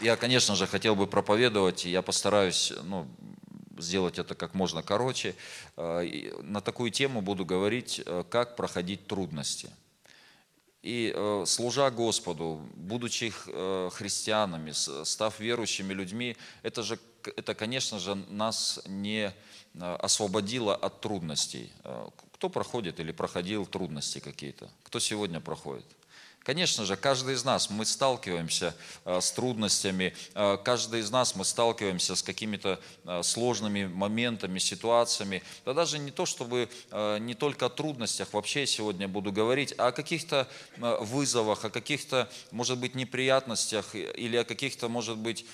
Я, конечно же, хотел бы проповедовать, и я постараюсь ну, сделать это как можно короче. Э, на такую тему буду говорить, э, как проходить трудности. И э, служа Господу, будучи христианами, став верующими людьми, это же, это, конечно же, нас не освободило от трудностей. Кто проходит или проходил трудности какие-то? Кто сегодня проходит? Конечно же, каждый из нас, мы сталкиваемся э, с трудностями, э, каждый из нас, мы сталкиваемся с какими-то э, сложными моментами, ситуациями. Да даже не то, чтобы не только о трудностях вообще сегодня буду говорить, а о каких-то вызовах, о каких-то, может быть, неприятностях или о каких-то, может быть,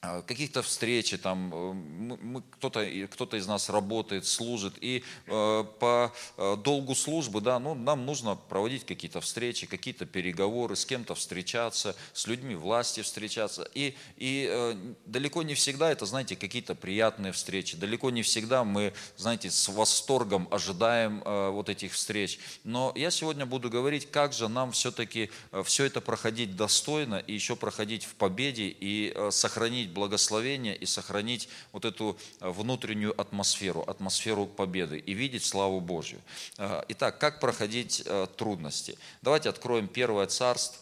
каких-то встречи, там, э, мы, кто-то, кто-то из нас работает, служит, и э, по э, долгу службы, да, ну, нам нужно проводить какие-то встречи, какие-то переговоры, с кем-то встречаться, с людьми власти встречаться, и, и э, далеко не всегда это, знаете, какие-то приятные встречи, далеко не всегда мы, знаете, с восторгом ожидаем э, вот этих встреч, но я сегодня буду говорить, как же нам все-таки э, все это проходить достойно и еще проходить в победе и э, сохранить сохранить благословение и сохранить вот эту э, внутреннюю атмосферу, атмосферу победы и видеть славу Божью. Э, итак, как проходить э, трудности? Давайте откроем Первое Царство,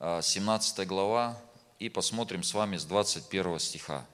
17 глава, и посмотрим с вами с 21 стиха.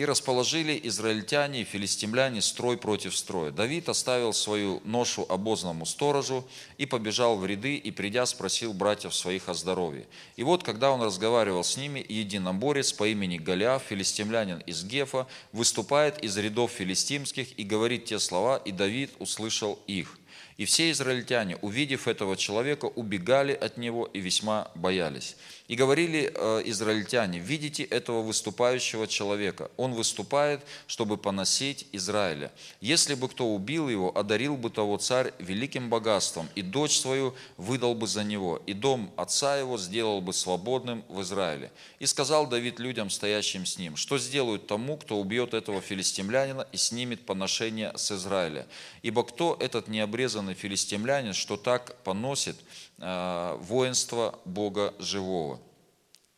И расположили израильтяне и филистимляне строй против строя. Давид оставил свою ношу обозному сторожу и побежал в ряды, и придя спросил братьев своих о здоровье. И вот, когда он разговаривал с ними, единоборец по имени Голиаф, филистимлянин из Гефа, выступает из рядов филистимских и говорит те слова, и Давид услышал их. И все израильтяне, увидев этого человека, убегали от него и весьма боялись. И говорили э, израильтяне, видите этого выступающего человека, он выступает, чтобы поносить Израиля. Если бы кто убил его, одарил бы того царь великим богатством, и дочь свою выдал бы за него, и дом отца его сделал бы свободным в Израиле. И сказал Давид людям, стоящим с ним, что сделают тому, кто убьет этого филистимлянина и снимет поношение с Израиля. Ибо кто этот необрезанный филистимлянин, что так поносит воинство Бога живого?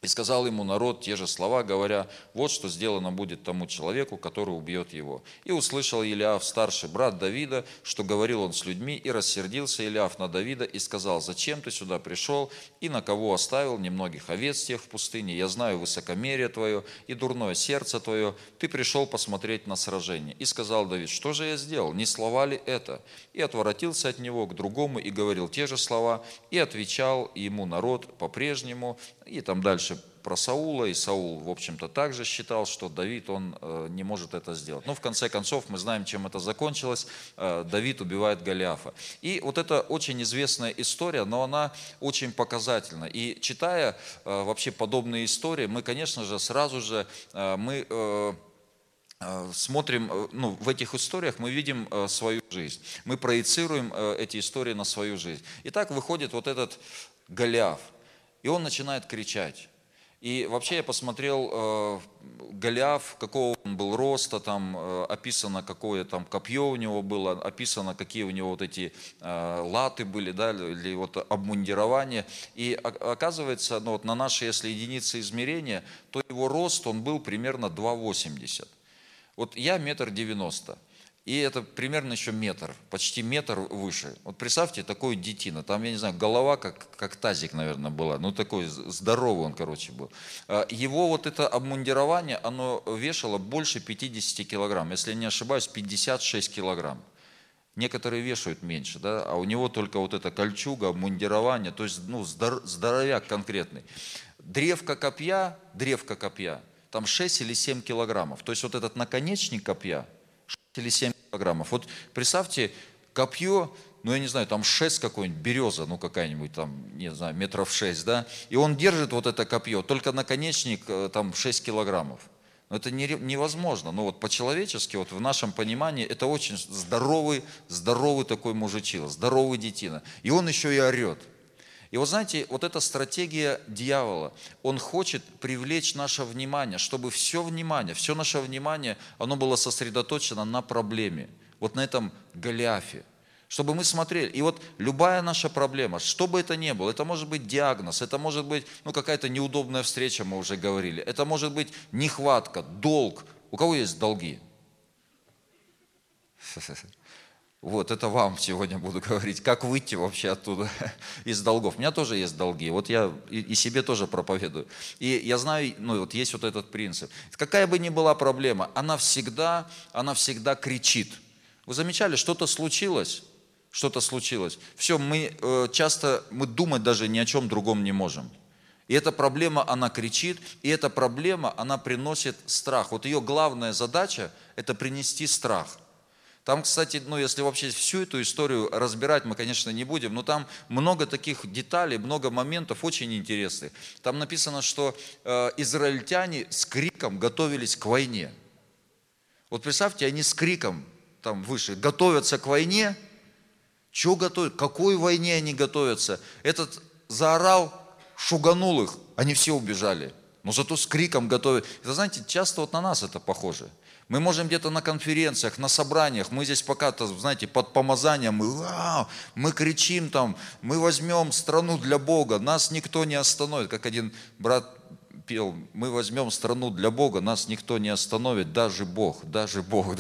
И сказал ему народ те же слова, говоря, вот что сделано будет тому человеку, который убьет его. И услышал Илиаф, старший брат Давида, что говорил он с людьми, и рассердился Илиаф на Давида и сказал, зачем ты сюда пришел, и на кого оставил немногих овец тех в пустыне? Я знаю высокомерие твое и дурное сердце твое, ты пришел посмотреть на сражение. И сказал Давид, что же я сделал, не слова ли это? И отворотился от него к другому и говорил те же слова, и отвечал ему народ по-прежнему, и там дальше про Саула, и Саул, в общем-то, также считал, что Давид, он э, не может это сделать. Но в конце концов мы знаем, чем это закончилось. Э, Давид убивает Голиафа. И вот это очень известная история, но она очень показательна. И читая э, вообще подобные истории, мы, конечно же, сразу же мы смотрим, ну, в этих историях мы видим свою жизнь. Мы проецируем эти истории на свою жизнь. И так выходит вот этот Голиаф. И он начинает кричать. И вообще я посмотрел э, Голиаф, какого он был роста, там э, описано, какое там копье у него было, описано, какие у него вот эти э, латы были, да, или вот обмундирование. И оказывается, ну, вот на наши, если единицы измерения, то его рост, он был примерно 2,80. Вот я метр девяносто. И это примерно еще метр, почти метр выше. Вот представьте, такой детина, там, я не знаю, голова как, как тазик, наверное, была, ну такой здоровый он, короче, был. А, его вот это обмундирование, оно вешало больше 50 килограмм, если не ошибаюсь, 56 килограмм. Некоторые вешают меньше, да, а у него только вот эта кольчуга, обмундирование, то есть, ну, здоровяк конкретный. Древко копья, древко копья, там 6 или 7 килограммов. То есть вот этот наконечник копья, или 7 килограммов. Вот представьте, копье, ну я не знаю, там 6 какой-нибудь, береза, ну какая-нибудь там, не знаю, метров 6, да, и он держит вот это копье, только наконечник э, там 6 килограммов. Но это невозможно. Но вот по-человечески, вот в нашем понимании, это очень здоровый, здоровый такой мужичил, здоровый детина. И он еще и орет. И вот знаете, вот эта стратегия дьявола, он хочет привлечь наше внимание, чтобы все внимание, все наше внимание, оно было сосредоточено на проблеме, вот на этом Голиафе, чтобы мы смотрели. И вот любая наша проблема, что бы это ни было, это может быть диагноз, это может быть ну, какая-то неудобная встреча, мы уже говорили, это может быть нехватка, долг. У кого есть долги? Вот, это вам сегодня буду говорить, как выйти вообще оттуда, из долгов. У меня тоже есть долги, вот я и, себе тоже проповедую. И я знаю, ну вот есть вот этот принцип. Какая бы ни была проблема, она всегда, она всегда кричит. Вы замечали, что-то случилось, что-то случилось. Все, мы э, часто, мы думать даже ни о чем другом не можем. И эта проблема, она кричит, и эта проблема, она приносит страх. Вот ее главная задача – это принести страх. Там, кстати, ну, если вообще всю эту историю разбирать, мы, конечно, не будем, но там много таких деталей, много моментов очень интересных. Там написано, что э, израильтяне с криком готовились к войне. Вот представьте, они с криком там выше готовятся к войне. Чего готовят? Какой войне они готовятся? Этот заорал, шуганул их, они все убежали. Но зато с криком готовят. Это, знаете, часто вот на нас это похоже – мы можем где-то на конференциях, на собраниях, мы здесь пока-то, знаете, под помазанием, мы, вау, мы кричим там, мы возьмем страну для Бога, нас никто не остановит, как один брат пел, мы возьмем страну для Бога, нас никто не остановит, даже Бог, даже Бог.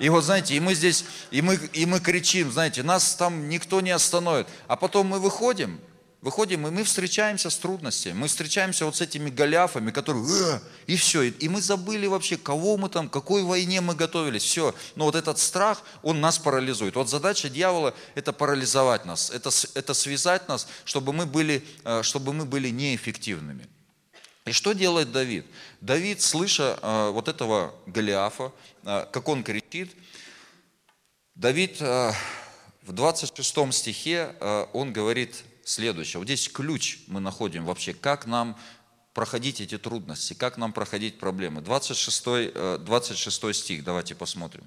И вот знаете, и мы здесь, и мы, и мы кричим, знаете, нас там никто не остановит. А потом мы выходим, выходим, и мы встречаемся с трудностями, мы встречаемся вот с этими голяфами, которые, э, и все, и мы забыли вообще, кого мы там, какой войне мы готовились, все. Но вот этот страх, он нас парализует. Вот задача дьявола – это парализовать нас, это, это связать нас, чтобы мы, были, э, чтобы мы были неэффективными. И что делает Давид? Давид, слыша э, вот этого Голиафа, как он кричит, Давид в 26 стихе, он говорит следующее. Вот здесь ключ мы находим вообще, как нам проходить эти трудности, как нам проходить проблемы. 26, 26 э, стих, давайте посмотрим.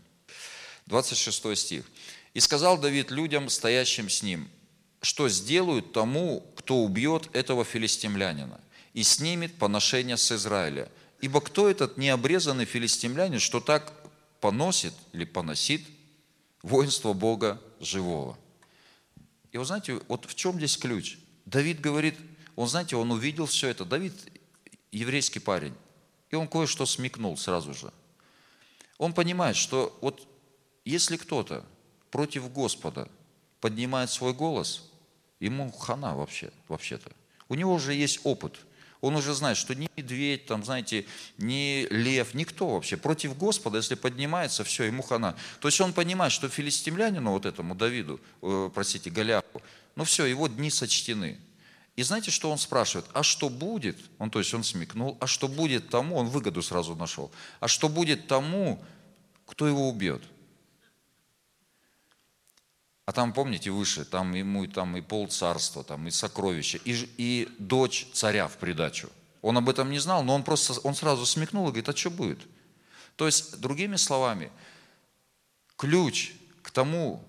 26 стих. «И сказал Давид людям, стоящим с ним, что сделают тому, кто убьет этого филистимлянина и снимет поношение с Израиля. Ибо кто этот необрезанный филистимлянин, что так поносит или поносит воинство Бога живого?» И вы знаете, вот в чем здесь ключ? Давид говорит, он, знаете, он увидел все это. Давид еврейский парень. И он кое-что смекнул сразу же. Он понимает, что вот если кто-то против Господа поднимает свой голос, ему хана вообще, вообще-то. У него уже есть опыт – он уже знает, что ни медведь, там, знаете, ни лев, никто вообще против Господа, если поднимается, все, ему хана. То есть он понимает, что филистимлянину, вот этому Давиду, э, простите, Голяху, ну все, его дни сочтены. И знаете, что он спрашивает? А что будет? Он, то есть он смекнул, а что будет тому, он выгоду сразу нашел, а что будет тому, кто его убьет? А там, помните, выше, там ему там и пол царства, там и сокровища, и, и дочь царя в придачу. Он об этом не знал, но он просто, он сразу смекнул и говорит, а что будет? То есть, другими словами, ключ к тому,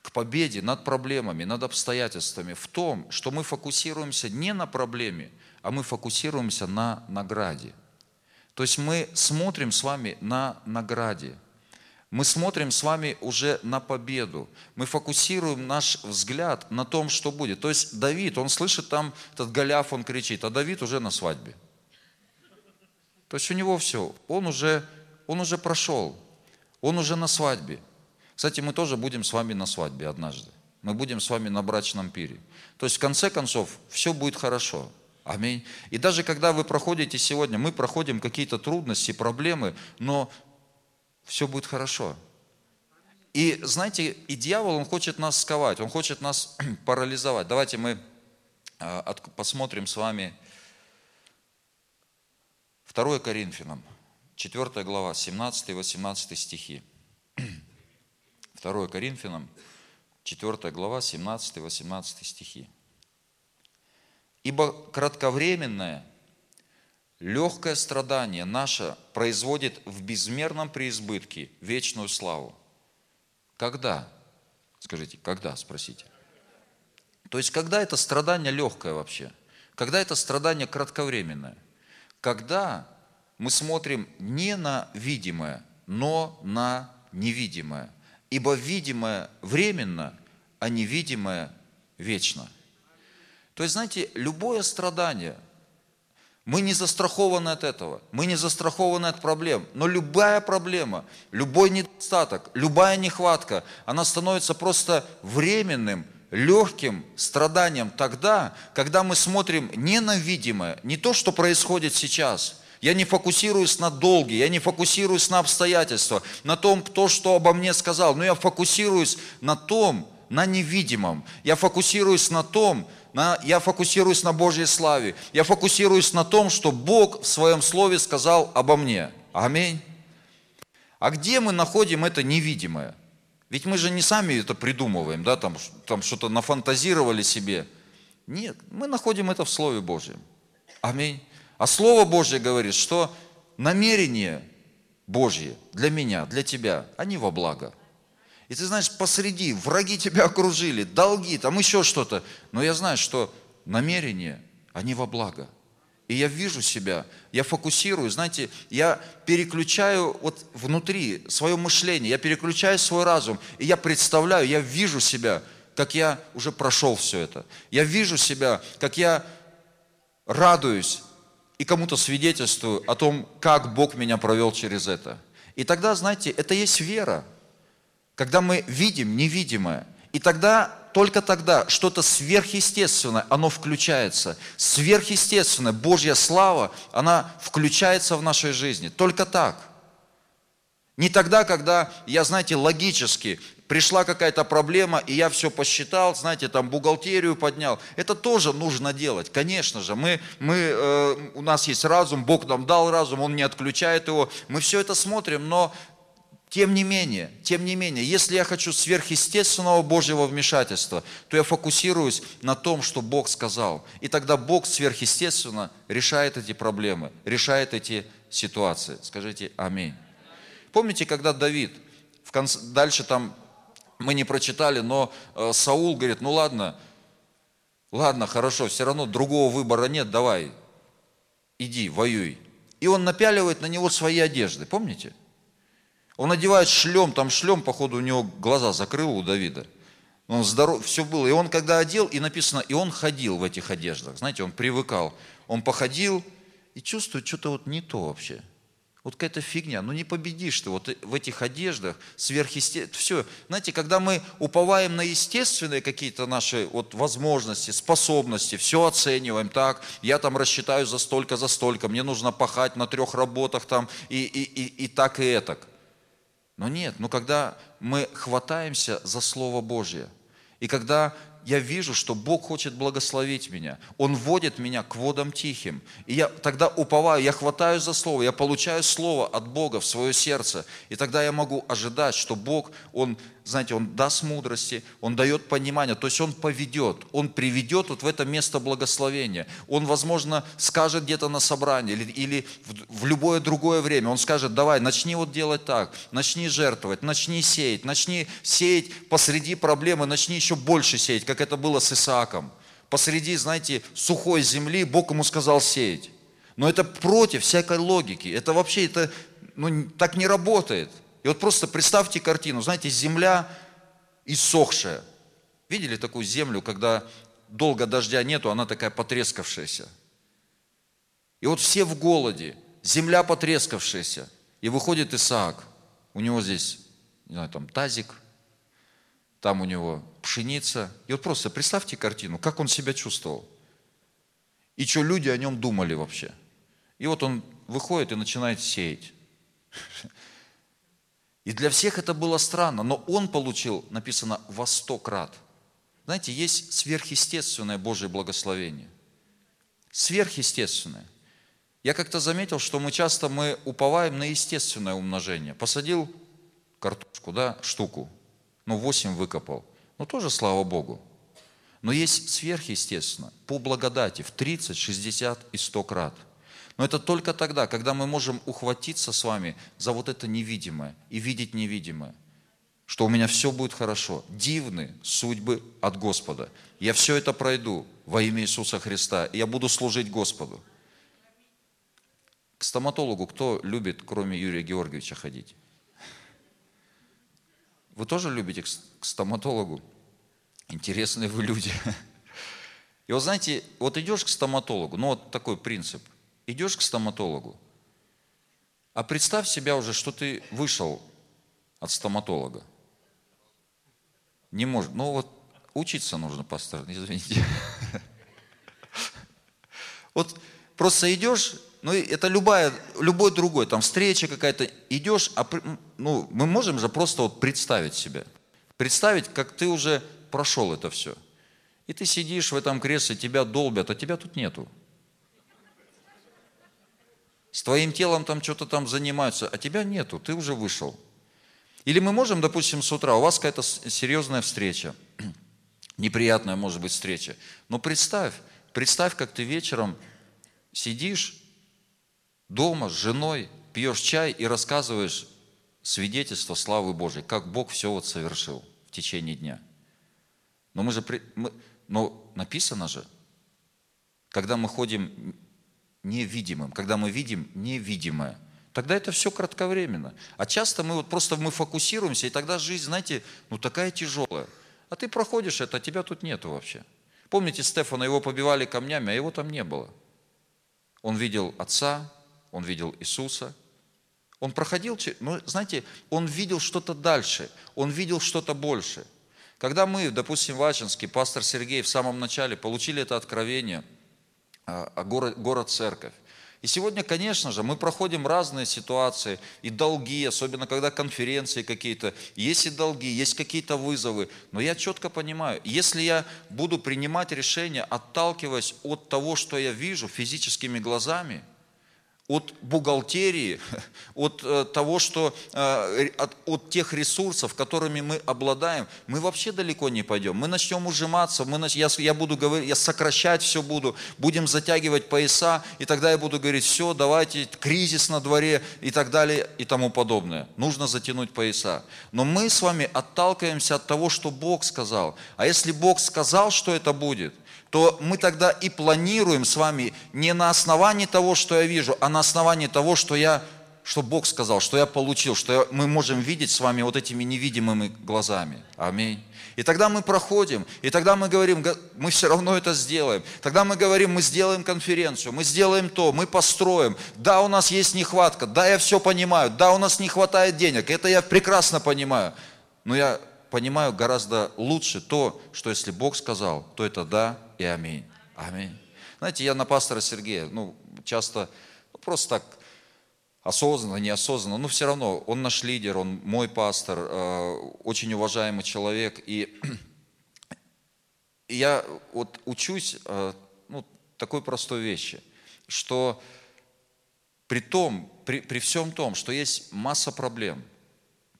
к победе над проблемами, над обстоятельствами в том, что мы фокусируемся не на проблеме, а мы фокусируемся на награде. То есть мы смотрим с вами на награде – мы смотрим с вами уже на победу. Мы фокусируем наш взгляд на том, что будет. То есть Давид, он слышит там, этот Голиаф, он кричит, а Давид уже на свадьбе. То есть у него все, он уже, он уже прошел, он уже на свадьбе. Кстати, мы тоже будем с вами на свадьбе однажды. Мы будем с вами на брачном пире. То есть в конце концов все будет хорошо. Аминь. И даже когда вы проходите сегодня, мы проходим какие-то трудности, проблемы, но все будет хорошо. И знаете, и дьявол, он хочет нас сковать, он хочет нас парализовать. Давайте мы а, посмотрим с вами 2 Коринфянам, 4 глава, 17-18 стихи. 2 Коринфянам, 4 глава, 17-18 стихи. «Ибо кратковременное Легкое страдание наше производит в безмерном преизбытке вечную славу. Когда? Скажите, когда, спросите. То есть, когда это страдание легкое вообще? Когда это страдание кратковременное? Когда мы смотрим не на видимое, но на невидимое. ибо видимое временно, а невидимое вечно. То есть, знаете, любое страдание, мы не застрахованы от этого, мы не застрахованы от проблем, но любая проблема, любой недостаток, любая нехватка, она становится просто временным, легким страданием тогда, когда мы смотрим не на видимое, не то, что происходит сейчас. Я не фокусируюсь на долге, я не фокусируюсь на обстоятельствах, на том, кто что обо мне сказал, но я фокусируюсь на том, на невидимом. Я фокусируюсь на том, я фокусируюсь на Божьей славе. Я фокусируюсь на том, что Бог в своем слове сказал обо мне. Аминь. А где мы находим это невидимое? Ведь мы же не сами это придумываем, да, там, там что-то нафантазировали себе. Нет, мы находим это в Слове Божьем. Аминь. А Слово Божье говорит, что намерения Божьи для меня, для тебя, они во благо. И ты знаешь, посреди, враги тебя окружили, долги, там еще что-то. Но я знаю, что намерения, они во благо. И я вижу себя, я фокусирую, знаете, я переключаю вот внутри свое мышление, я переключаю свой разум, и я представляю, я вижу себя, как я уже прошел все это. Я вижу себя, как я радуюсь и кому-то свидетельствую о том, как Бог меня провел через это. И тогда, знаете, это есть вера когда мы видим невидимое. И тогда, только тогда что-то сверхъестественное, оно включается. Сверхъестественное, Божья слава, она включается в нашей жизни. Только так. Не тогда, когда я, знаете, логически, пришла какая-то проблема, и я все посчитал, знаете, там бухгалтерию поднял. Это тоже нужно делать, конечно же. Мы, мы, э, у нас есть разум, Бог нам дал разум, Он не отключает его. Мы все это смотрим, но тем не менее, тем не менее, если я хочу сверхъестественного Божьего вмешательства, то я фокусируюсь на том, что Бог сказал. И тогда Бог сверхъестественно решает эти проблемы, решает эти ситуации. Скажите аминь. Помните, когда Давид, в конце, дальше там мы не прочитали, но э, Саул говорит, ну ладно, ладно, хорошо, все равно другого выбора нет, давай, иди, воюй. И он напяливает на него свои одежды, помните? Он одевает шлем, там шлем, походу, у него глаза закрыл у Давида. Он здоров, все было. И он когда одел, и написано, и он ходил в этих одеждах. Знаете, он привыкал. Он походил и чувствует что-то вот не то вообще. Вот какая-то фигня, ну не победишь ты вот в этих одеждах, сверхъестественно, все. Знаете, когда мы уповаем на естественные какие-то наши вот возможности, способности, все оцениваем так, я там рассчитаю за столько, за столько, мне нужно пахать на трех работах там и, и, и, и так и этак. Но нет, но когда мы хватаемся за Слово Божье, и когда я вижу, что Бог хочет благословить меня. Он вводит меня к водам тихим. И я тогда уповаю, я хватаю за Слово, я получаю Слово от Бога в свое сердце. И тогда я могу ожидать, что Бог, Он знаете, Он даст мудрости, Он дает понимание, то есть Он поведет, Он приведет вот в это место благословения. Он, возможно, скажет где-то на собрании или, или в, в любое другое время, Он скажет, давай, начни вот делать так, начни жертвовать, начни сеять, начни сеять посреди проблемы, начни еще больше сеять, как это было с Исааком. Посреди, знаете, сухой земли Бог ему сказал сеять. Но это против всякой логики. Это вообще, это, ну, так не работает. И вот просто представьте картину, знаете, земля иссохшая. Видели такую землю, когда долго дождя нету, она такая потрескавшаяся. И вот все в голоде, земля потрескавшаяся. И выходит Исаак, у него здесь, не знаю, там тазик, там у него пшеница. И вот просто представьте картину, как он себя чувствовал. И что люди о нем думали вообще. И вот он выходит и начинает сеять. И для всех это было странно, но он получил, написано, во сто крат. Знаете, есть сверхъестественное Божье благословение. Сверхъестественное. Я как-то заметил, что мы часто мы уповаем на естественное умножение. Посадил картошку, да, штуку, ну 8 выкопал. Ну тоже слава Богу. Но есть сверхъестественно, по благодати, в 30, 60 и 100 крат – но это только тогда, когда мы можем ухватиться с вами за вот это невидимое и видеть невидимое. Что у меня все будет хорошо. Дивны судьбы от Господа. Я все это пройду во имя Иисуса Христа. И я буду служить Господу. К стоматологу кто любит, кроме Юрия Георгиевича, ходить? Вы тоже любите к стоматологу? Интересные вы люди. И вот знаете, вот идешь к стоматологу, ну вот такой принцип. Идешь к стоматологу, а представь себя уже, что ты вышел от стоматолога. Не может. Ну вот учиться нужно, пастор, извините. Вот просто идешь, ну это любая, любой другой, там встреча какая-то, идешь, а ну, мы можем же просто вот представить себя. Представить, как ты уже прошел это все. И ты сидишь в этом кресле, тебя долбят, а тебя тут нету. С твоим телом там что-то там занимаются, а тебя нету, ты уже вышел. Или мы можем, допустим, с утра, у вас какая-то серьезная встреча, неприятная может быть встреча, но представь, представь, как ты вечером сидишь дома с женой, пьешь чай и рассказываешь свидетельство славы Божьей, как Бог все вот совершил в течение дня. Но мы же, мы, но написано же, когда мы ходим невидимым, когда мы видим невидимое, тогда это все кратковременно. А часто мы вот просто мы фокусируемся, и тогда жизнь, знаете, ну такая тяжелая. А ты проходишь это, а тебя тут нету вообще. Помните Стефана, его побивали камнями, а его там не было. Он видел Отца, он видел Иисуса. Он проходил, ну, знаете, он видел что-то дальше, он видел что-то больше. Когда мы, допустим, в Ачинске, пастор Сергей в самом начале получили это откровение а, город, город церковь, и сегодня, конечно же, мы проходим разные ситуации и долги, особенно когда конференции какие-то, есть и долги, есть какие-то вызовы. Но я четко понимаю, если я буду принимать решения, отталкиваясь от того, что я вижу физическими глазами – от бухгалтерии, от э, того, что э, от, от тех ресурсов, которыми мы обладаем, мы вообще далеко не пойдем. Мы начнем ужиматься, мы нач... я, я буду говорить, я сокращать все буду, будем затягивать пояса, и тогда я буду говорить, все, давайте, кризис на дворе и так далее и тому подобное. Нужно затянуть пояса. Но мы с вами отталкиваемся от того, что Бог сказал. А если Бог сказал, что это будет, то мы тогда и планируем с вами не на основании того, что я вижу, а на основании того, что я что Бог сказал, что я получил, что я, мы можем видеть с вами вот этими невидимыми глазами. Аминь. И тогда мы проходим, и тогда мы говорим, мы все равно это сделаем. Тогда мы говорим, мы сделаем конференцию, мы сделаем то, мы построим. Да, у нас есть нехватка, да, я все понимаю, да, у нас не хватает денег, это я прекрасно понимаю. Но я понимаю гораздо лучше то, что если Бог сказал, то это да и аминь. Аминь. Знаете, я на пастора Сергея, ну, часто, ну, просто так, осознанно, неосознанно, но все равно, он наш лидер, он мой пастор, э, очень уважаемый человек, и, я вот учусь, э, ну, такой простой вещи, что при том, при, при всем том, что есть масса проблем –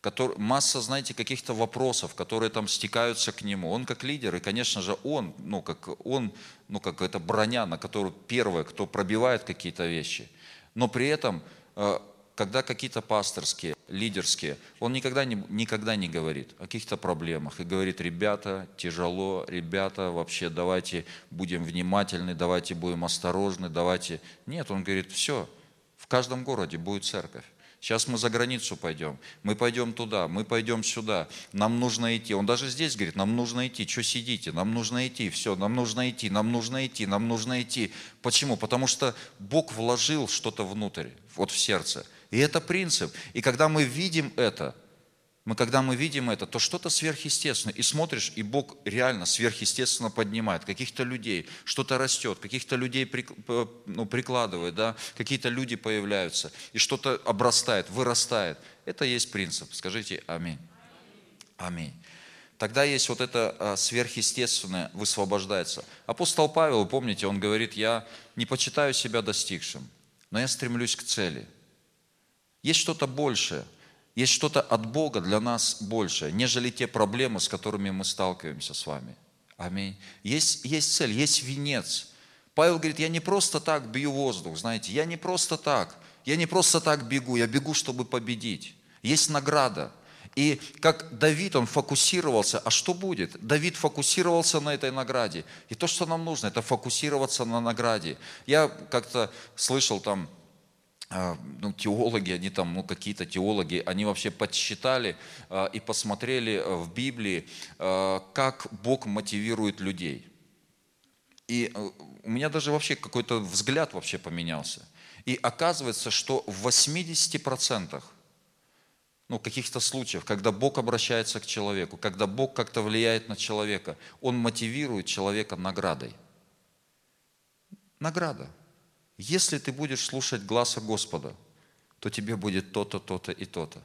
который, масса, знаете, каких-то вопросов, которые там стекаются к нему. Он как лидер, и, конечно же, он, ну, как он, ну, как это броня, на которую первое, кто пробивает какие-то вещи. Но при этом, э, когда какие-то пасторские, лидерские, он никогда не, никогда не говорит о каких-то проблемах и говорит, ребята, тяжело, ребята, вообще давайте будем внимательны, давайте будем осторожны, давайте... Нет, он говорит, все, в каждом городе будет церковь. Сейчас мы за границу пойдем, мы пойдем туда, мы пойдем сюда, нам нужно идти. Он даже здесь говорит, нам нужно идти, что сидите, нам нужно идти, все, нам нужно идти, нам нужно идти, нам нужно идти. Почему? Потому что Бог вложил что-то внутрь, вот в сердце. И это принцип. И когда мы видим это, мы, когда мы видим это, то что-то сверхъестественное. И смотришь, и Бог реально сверхъестественно поднимает каких-то людей, что-то растет, каких-то людей ну, прикладывает, да? какие-то люди появляются, и что-то обрастает, вырастает. Это есть принцип. Скажите аминь. Аминь. Тогда есть вот это а, сверхъестественное высвобождается. Апостол Павел, помните, он говорит, я не почитаю себя достигшим, но я стремлюсь к цели. Есть что-то большее – есть что-то от Бога для нас большее, нежели те проблемы, с которыми мы сталкиваемся с вами. Аминь. Есть, есть цель, есть венец. Павел говорит, я не просто так бью воздух, знаете, я не просто так, я не просто так бегу, я бегу, чтобы победить. Есть награда. И как Давид, он фокусировался, а что будет? Давид фокусировался на этой награде. И то, что нам нужно, это фокусироваться на награде. Я как-то слышал там ну, теологи, они там, ну, какие-то теологи, они вообще подсчитали а, и посмотрели а, в Библии, как Бог мотивирует людей. И у меня даже вообще какой-то взгляд вообще поменялся. И оказывается, что в 80% ну, каких-то случаев, когда Бог обращается к человеку, когда Бог как-то влияет на человека, Он мотивирует человека наградой. Награда. Если ты будешь слушать глаза Господа, то тебе будет то-то, то-то и то-то.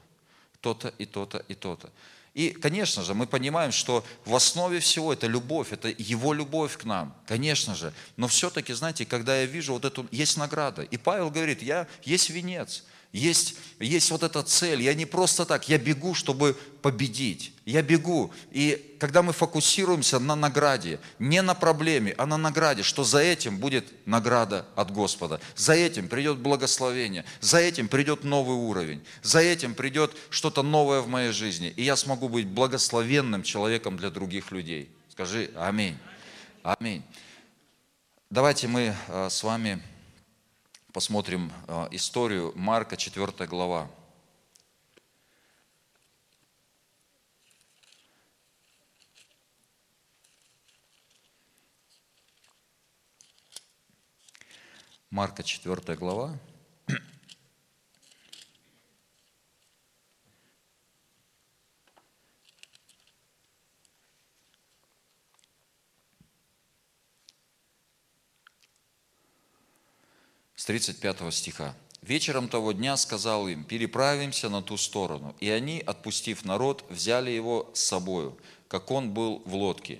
То-то и то-то и то-то. И, конечно же, мы понимаем, что в основе всего это любовь, это Его любовь к нам, конечно же. Но все-таки, знаете, когда я вижу вот эту, есть награда. И Павел говорит, я, есть венец – есть, есть вот эта цель. Я не просто так, я бегу, чтобы победить. Я бегу. И когда мы фокусируемся на награде, не на проблеме, а на награде, что за этим будет награда от Господа. За этим придет благословение. За этим придет новый уровень. За этим придет что-то новое в моей жизни. И я смогу быть благословенным человеком для других людей. Скажи аминь. Аминь. Давайте мы э, с вами посмотрим а, историю Марка, 4 глава. Марка, 4 глава. 35 стиха. «Вечером того дня сказал им, переправимся на ту сторону. И они, отпустив народ, взяли его с собою, как он был в лодке.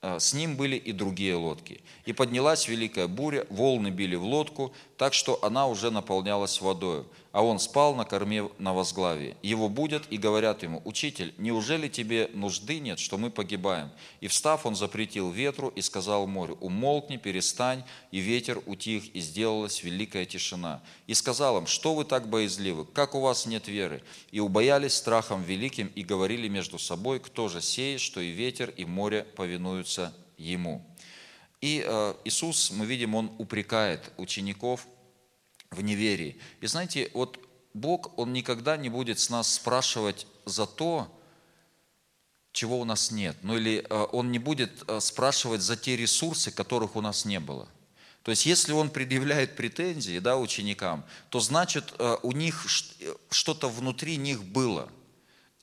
А, с ним были и другие лодки. И поднялась великая буря, волны били в лодку, так что она уже наполнялась водою а он спал на корме на возглавии. Его будят и говорят ему, «Учитель, неужели тебе нужды нет, что мы погибаем?» И встав, он запретил ветру и сказал морю, «Умолкни, перестань». И ветер утих, и сделалась великая тишина. И сказал им, «Что вы так боязливы? Как у вас нет веры?» И убоялись страхом великим и говорили между собой, «Кто же сеет, что и ветер, и море повинуются ему?» И э, Иисус, мы видим, Он упрекает учеников – в неверии. И знаете, вот Бог, Он никогда не будет с нас спрашивать за то, чего у нас нет. Ну или э, Он не будет э, спрашивать за те ресурсы, которых у нас не было. То есть, если он предъявляет претензии да, ученикам, то значит, э, у них что-то внутри них было,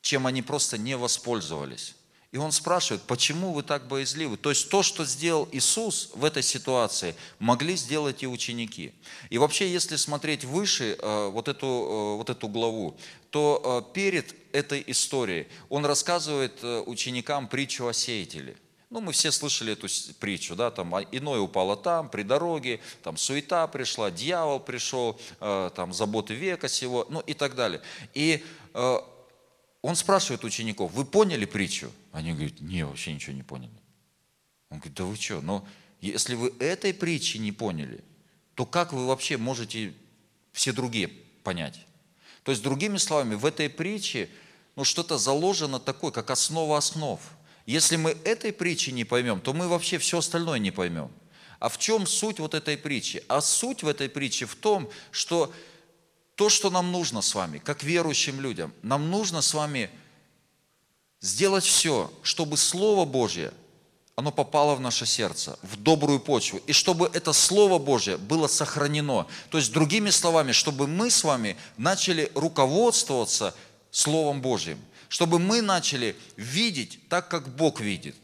чем они просто не воспользовались. И он спрашивает, почему вы так боязливы? То есть то, что сделал Иисус в этой ситуации, могли сделать и ученики. И вообще, если смотреть выше э, вот эту, э, вот эту главу, то э, перед этой историей он рассказывает ученикам притчу о сеятеле. Ну, мы все слышали эту притчу, да, там «А иное упало там, при дороге, там суета пришла, дьявол пришел, там заботы века сего, ну и так далее. И он спрашивает учеников, вы поняли притчу? Они говорят, не, вообще ничего не поняли. Он говорит, да вы что, но если вы этой притчи не поняли, то как вы вообще можете все другие понять? То есть, другими словами, в этой притче ну, что-то заложено такое, как основа основ. Если мы этой притчи не поймем, то мы вообще все остальное не поймем. А в чем суть вот этой притчи? А суть в этой притче в том, что то, что нам нужно с вами, как верующим людям, нам нужно с вами сделать все, чтобы Слово Божье, оно попало в наше сердце, в добрую почву, и чтобы это Слово Божье было сохранено. То есть, другими словами, чтобы мы с вами начали руководствоваться Словом Божьим, чтобы мы начали видеть так, как Бог видит.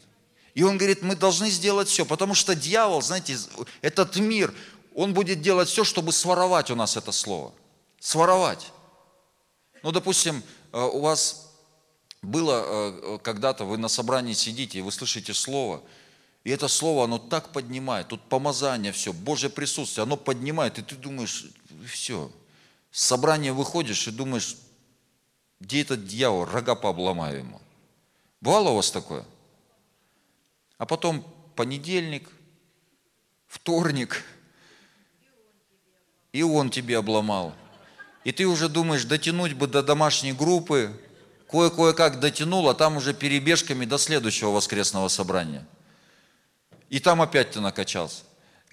И он говорит, мы должны сделать все, потому что дьявол, знаете, этот мир, он будет делать все, чтобы своровать у нас это слово – своровать. Ну, допустим, э, у вас было э, когда-то, вы на собрании сидите, и вы слышите слово, и это слово, оно так поднимает, тут помазание, все, Божье присутствие, оно поднимает, и ты думаешь, все, с собрания выходишь и думаешь, где этот дьявол, рога пообломаю ему. Бывало у вас такое? А потом понедельник, вторник, и он тебе обломал – и ты уже думаешь, дотянуть бы до домашней группы, кое-кое-как дотянул, а там уже перебежками до следующего воскресного собрания. И там опять ты накачался.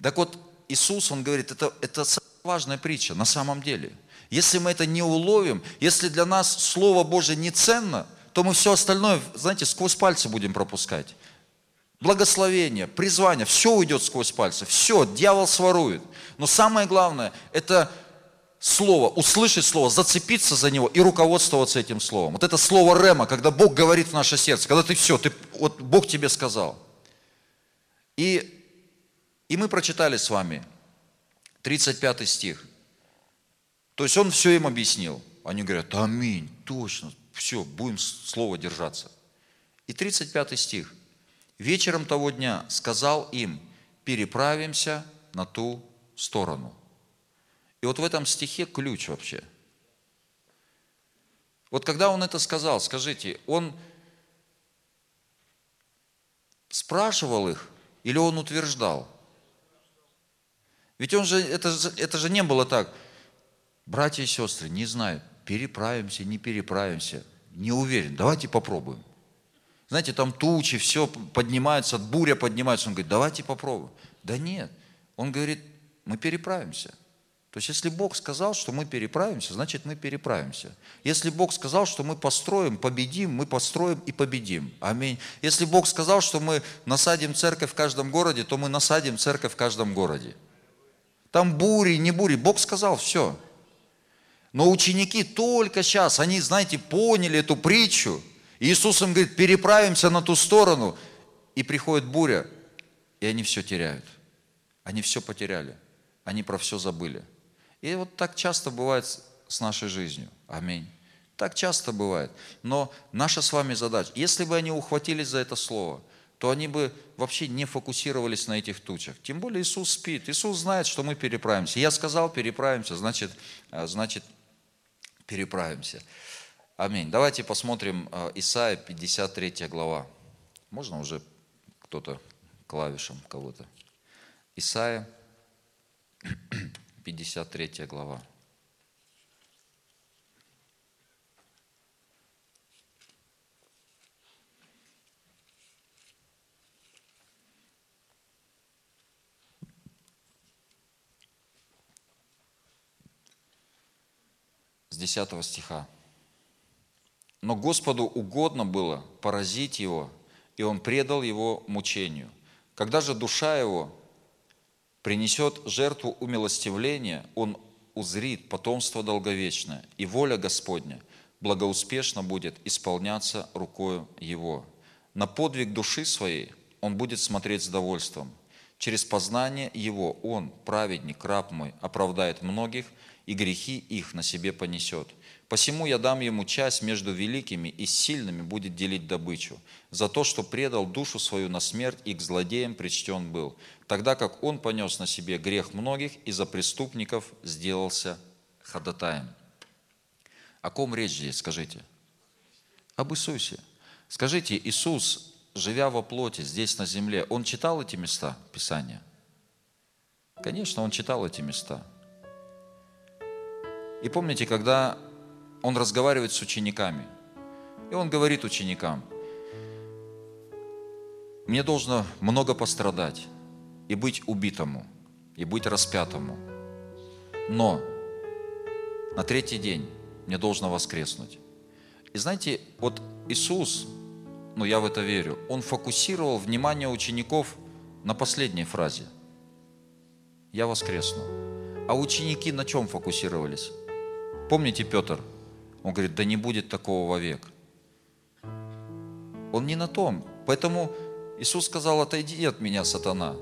Так вот, Иисус, Он говорит, это, это важная притча на самом деле. Если мы это не уловим, если для нас Слово Божье не ценно, то мы все остальное, знаете, сквозь пальцы будем пропускать. Благословение, призвание, все уйдет сквозь пальцы, все, дьявол сворует. Но самое главное, это слово, услышать слово, зацепиться за него и руководствоваться этим словом. Вот это слово рема, когда Бог говорит в наше сердце, когда ты все, ты, вот Бог тебе сказал. И, и мы прочитали с вами 35 стих. То есть он все им объяснил. Они говорят, аминь, точно, все, будем слово держаться. И 35 стих. Вечером того дня сказал им, переправимся на ту сторону. И вот в этом стихе ключ вообще. Вот когда он это сказал, скажите, он спрашивал их или он утверждал? Ведь он же, это, это же не было так. Братья и сестры, не знаю, переправимся, не переправимся. Не уверен, давайте попробуем. Знаете, там тучи, все поднимается, буря поднимается. Он говорит, давайте попробуем. Да нет. Он говорит, мы переправимся. То есть, если Бог сказал, что мы переправимся, значит, мы переправимся. Если Бог сказал, что мы построим, победим, мы построим и победим. Аминь. Если Бог сказал, что мы насадим церковь в каждом городе, то мы насадим церковь в каждом городе. Там бури, не бури. Бог сказал, все. Но ученики только сейчас, они, знаете, поняли эту притчу – Иисус им говорит, переправимся на ту сторону. И приходит буря, и они все теряют. Они все потеряли. Они про все забыли. И вот так часто бывает с нашей жизнью. Аминь. Так часто бывает. Но наша с вами задача, если бы они ухватились за это слово, то они бы вообще не фокусировались на этих тучах. Тем более Иисус спит. Иисус знает, что мы переправимся. Я сказал, переправимся, значит, э, значит переправимся. Аминь. Давайте посмотрим э, Исаия 53 глава. Можно уже кто-то клавишем кого-то? Исаия 53 глава. С 10 стиха. Но Господу угодно было поразить его, и он предал его мучению. Когда же душа его принесет жертву умилостивления, он узрит потомство долговечное, и воля Господня благоуспешно будет исполняться рукою его. На подвиг души своей он будет смотреть с довольством. Через познание его он, праведник, раб мой, оправдает многих, и грехи их на себе понесет – Посему я дам ему часть между великими и сильными будет делить добычу, за то, что предал душу свою на смерть и к злодеям причтен был, тогда как он понес на себе грех многих и за преступников сделался ходатаем. О ком речь здесь, скажите? Об Иисусе. Скажите, Иисус, живя во плоти здесь на земле, Он читал эти места Писания? Конечно, Он читал эти места. И помните, когда он разговаривает с учениками. И он говорит ученикам, мне должно много пострадать и быть убитому, и быть распятому. Но на третий день мне должно воскреснуть. И знаете, вот Иисус, ну я в это верю, Он фокусировал внимание учеников на последней фразе. Я воскресну. А ученики на чем фокусировались? Помните Петр – он говорит, да не будет такого вовек. Он не на том. Поэтому Иисус сказал, отойди от меня, сатана.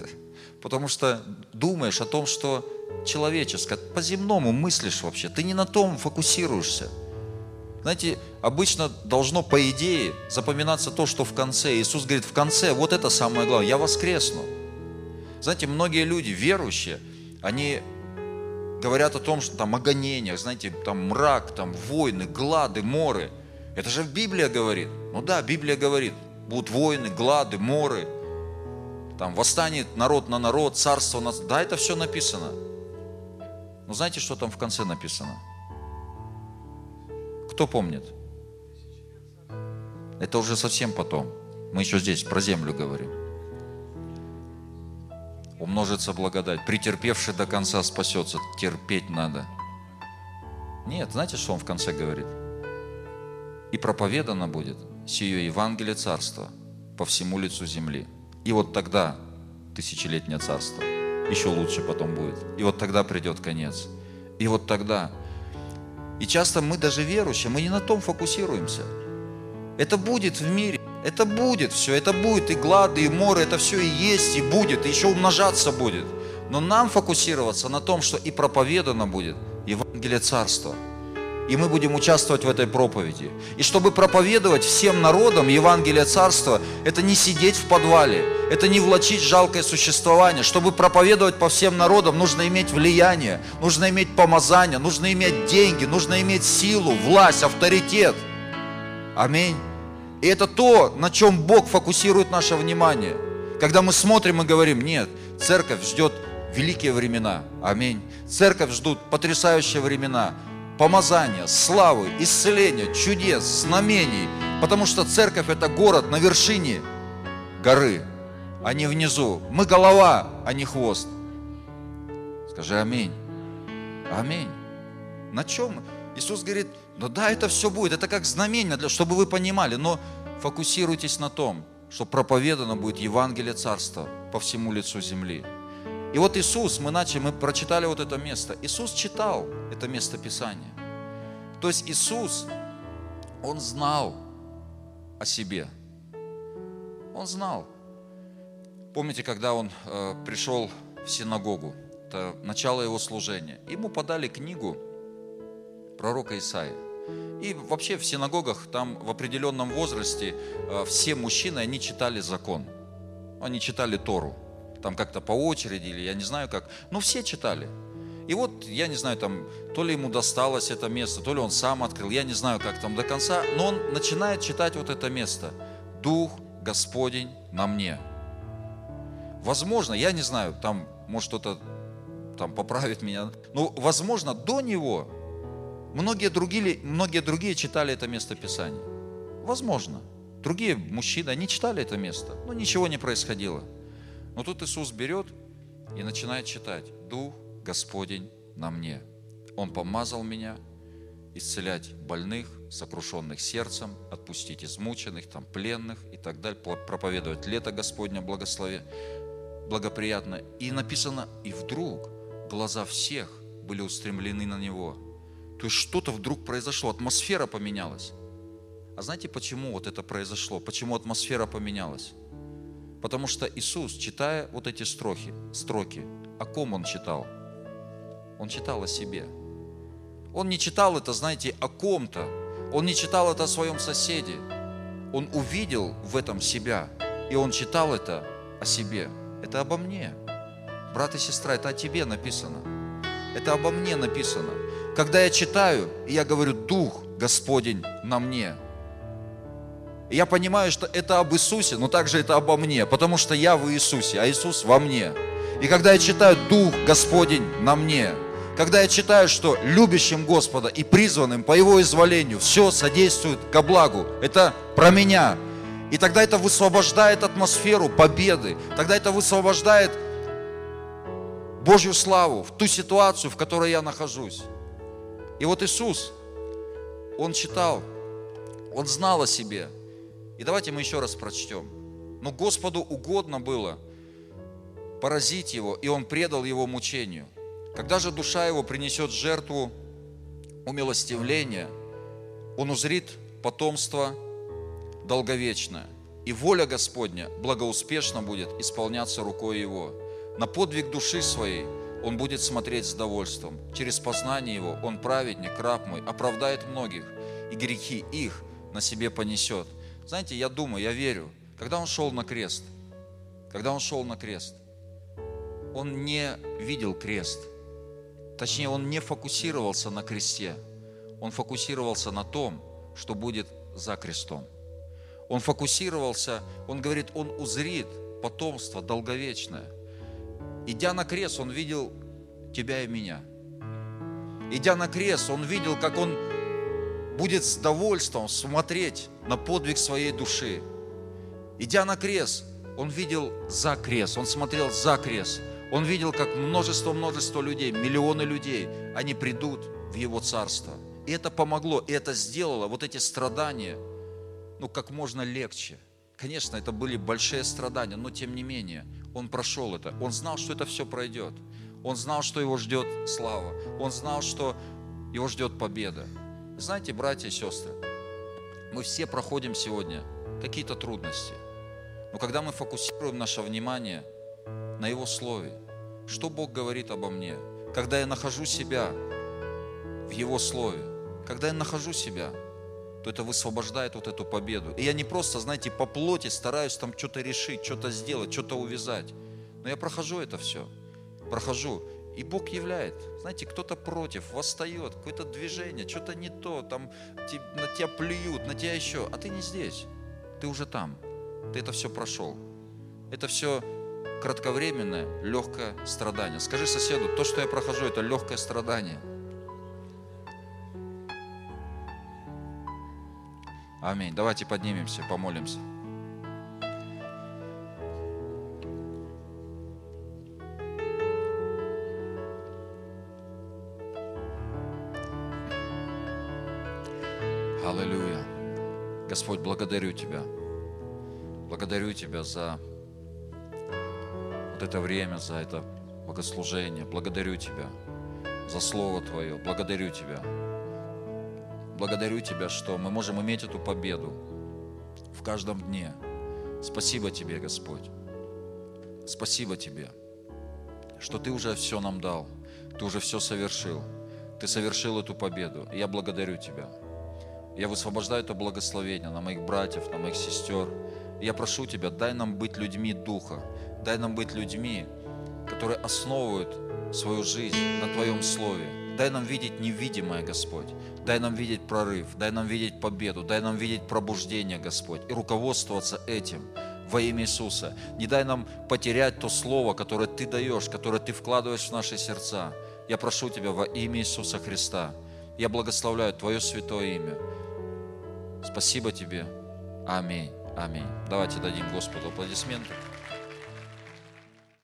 Потому что думаешь о том, что человеческое, по-земному мыслишь вообще. Ты не на том фокусируешься. Знаете, обычно должно, по идее, запоминаться то, что в конце. Иисус говорит, в конце, вот это самое главное, я воскресну. Знаете, многие люди, верующие, они говорят о том, что там о гонениях, знаете, там мрак, там войны, глады, моры. Это же Библия говорит. Ну да, Библия говорит, будут войны, глады, моры. Там восстанет народ на народ, царство на... Да, это все написано. Но знаете, что там в конце написано? Кто помнит? Это уже совсем потом. Мы еще здесь про землю говорим умножится благодать. Претерпевший до конца спасется. Терпеть надо. Нет, знаете, что он в конце говорит? И проповедано будет сие Евангелие Царства по всему лицу земли. И вот тогда тысячелетнее царство еще лучше потом будет. И вот тогда придет конец. И вот тогда. И часто мы даже верующие, мы не на том фокусируемся. Это будет в мире. Это будет все, это будет и глады, и море, это все и есть, и будет, и еще умножаться будет. Но нам фокусироваться на том, что и проповедано будет Евангелие Царства. И мы будем участвовать в этой проповеди. И чтобы проповедовать всем народам Евангелие Царства, это не сидеть в подвале, это не влачить жалкое существование. Чтобы проповедовать по всем народам, нужно иметь влияние, нужно иметь помазание, нужно иметь деньги, нужно иметь силу, власть, авторитет. Аминь. И это то, на чем Бог фокусирует наше внимание. Когда мы смотрим и говорим, нет, церковь ждет великие времена. Аминь. Церковь ждут потрясающие времена. Помазания, славы, исцеления, чудес, знамений. Потому что церковь это город на вершине горы, а не внизу. Мы голова, а не хвост. Скажи аминь. Аминь. На чем? Иисус говорит, ну да, это все будет, это как знамение, для, чтобы вы понимали, но фокусируйтесь на том, что проповедано будет Евангелие Царства по всему лицу земли. И вот Иисус, мы начали, мы прочитали вот это место. Иисус читал это место Писания. То есть Иисус, Он знал о себе. Он знал. Помните, когда Он э, пришел в синагогу, это начало Его служения, ему подали книгу пророка Исаия. И вообще в синагогах там в определенном возрасте э, все мужчины, они читали закон. Они читали Тору. Там как-то по очереди или я не знаю как. Но все читали. И вот, я не знаю, там, то ли ему досталось это место, то ли он сам открыл, я не знаю, как там до конца, но он начинает читать вот это место. Дух Господень на мне. Возможно, я не знаю, там, может, кто-то там поправит меня, но, возможно, до него Многие другие, многие другие читали это место Писания. Возможно. Другие мужчины, они читали это место, но ничего не происходило. Но тут Иисус берет и начинает читать. Дух Господень на мне. Он помазал меня исцелять больных, сокрушенных сердцем, отпустить измученных, там, пленных и так далее, проповедовать лето Господня благослове, благоприятно. И написано, и вдруг глаза всех были устремлены на Него – то есть что-то вдруг произошло, атмосфера поменялась. А знаете, почему вот это произошло? Почему атмосфера поменялась? Потому что Иисус, читая вот эти строки, строки, о ком Он читал? Он читал о себе. Он не читал это, знаете, о ком-то. Он не читал это о своем соседе. Он увидел в этом себя, и он читал это о себе. Это обо мне. Брат и сестра, это о тебе написано. Это обо мне написано. Когда я читаю, я говорю, Дух Господень на мне. И я понимаю, что это об Иисусе, но также это обо мне, потому что я в Иисусе, а Иисус во мне. И когда я читаю Дух Господень на мне, когда я читаю, что любящим Господа и призванным по Его изволению все содействует ко благу, это про меня. И тогда это высвобождает атмосферу победы, тогда это высвобождает Божью славу в ту ситуацию, в которой я нахожусь. И вот Иисус, Он читал, Он знал о себе. И давайте мы еще раз прочтем. Но Господу угодно было поразить Его, и Он предал Его мучению. Когда же душа Его принесет жертву умилостивления, Он узрит потомство долговечное. И воля Господня благоуспешно будет исполняться рукой Его. На подвиг души своей – он будет смотреть с довольством. Через познание Его Он праведник, раб мой, оправдает многих, и грехи их на себе понесет. Знаете, я думаю, я верю, когда Он шел на крест, когда Он шел на крест, Он не видел крест. Точнее, Он не фокусировался на кресте. Он фокусировался на том, что будет за крестом. Он фокусировался, он говорит, он узрит потомство долговечное – Идя на крест, он видел тебя и меня. Идя на крест, он видел, как он будет с довольством смотреть на подвиг своей души. Идя на крест, он видел за крест, он смотрел за крест. Он видел, как множество-множество людей, миллионы людей, они придут в Его Царство. И это помогло, и это сделало вот эти страдания, ну, как можно легче. Конечно, это были большие страдания, но тем не менее, он прошел это. Он знал, что это все пройдет. Он знал, что его ждет слава. Он знал, что его ждет победа. Знаете, братья и сестры, мы все проходим сегодня какие-то трудности. Но когда мы фокусируем наше внимание на Его Слове, что Бог говорит обо мне, когда я нахожу себя в Его Слове, когда я нахожу себя, то это высвобождает вот эту победу. И я не просто, знаете, по плоти стараюсь там что-то решить, что-то сделать, что-то увязать. Но я прохожу это все, прохожу. И Бог являет. Знаете, кто-то против, восстает, какое-то движение, что-то не то, там на тебя плюют, на тебя еще, а ты не здесь, ты уже там, ты это все прошел. Это все кратковременное, легкое страдание. Скажи соседу, то, что я прохожу, это легкое страдание. Аминь. Давайте поднимемся, помолимся. Аллилуйя. Господь, благодарю Тебя. Благодарю Тебя за вот это время, за это богослужение. Благодарю Тебя за Слово Твое. Благодарю Тебя. Благодарю Тебя, что мы можем иметь эту победу в каждом дне. Спасибо Тебе, Господь. Спасибо Тебе, что Ты уже все нам дал. Ты уже все совершил. Ты совершил эту победу. И я благодарю Тебя. Я высвобождаю это благословение на моих братьев, на моих сестер. я прошу Тебя, дай нам быть людьми Духа. Дай нам быть людьми, которые основывают свою жизнь на Твоем Слове. Дай нам видеть невидимое, Господь. Дай нам видеть прорыв, дай нам видеть победу, дай нам видеть пробуждение, Господь, и руководствоваться этим во имя Иисуса. Не дай нам потерять то слово, которое Ты даешь, которое Ты вкладываешь в наши сердца. Я прошу Тебя во имя Иисуса Христа. Я благословляю Твое святое имя. Спасибо Тебе. Аминь. Аминь. Давайте дадим Господу аплодисменты.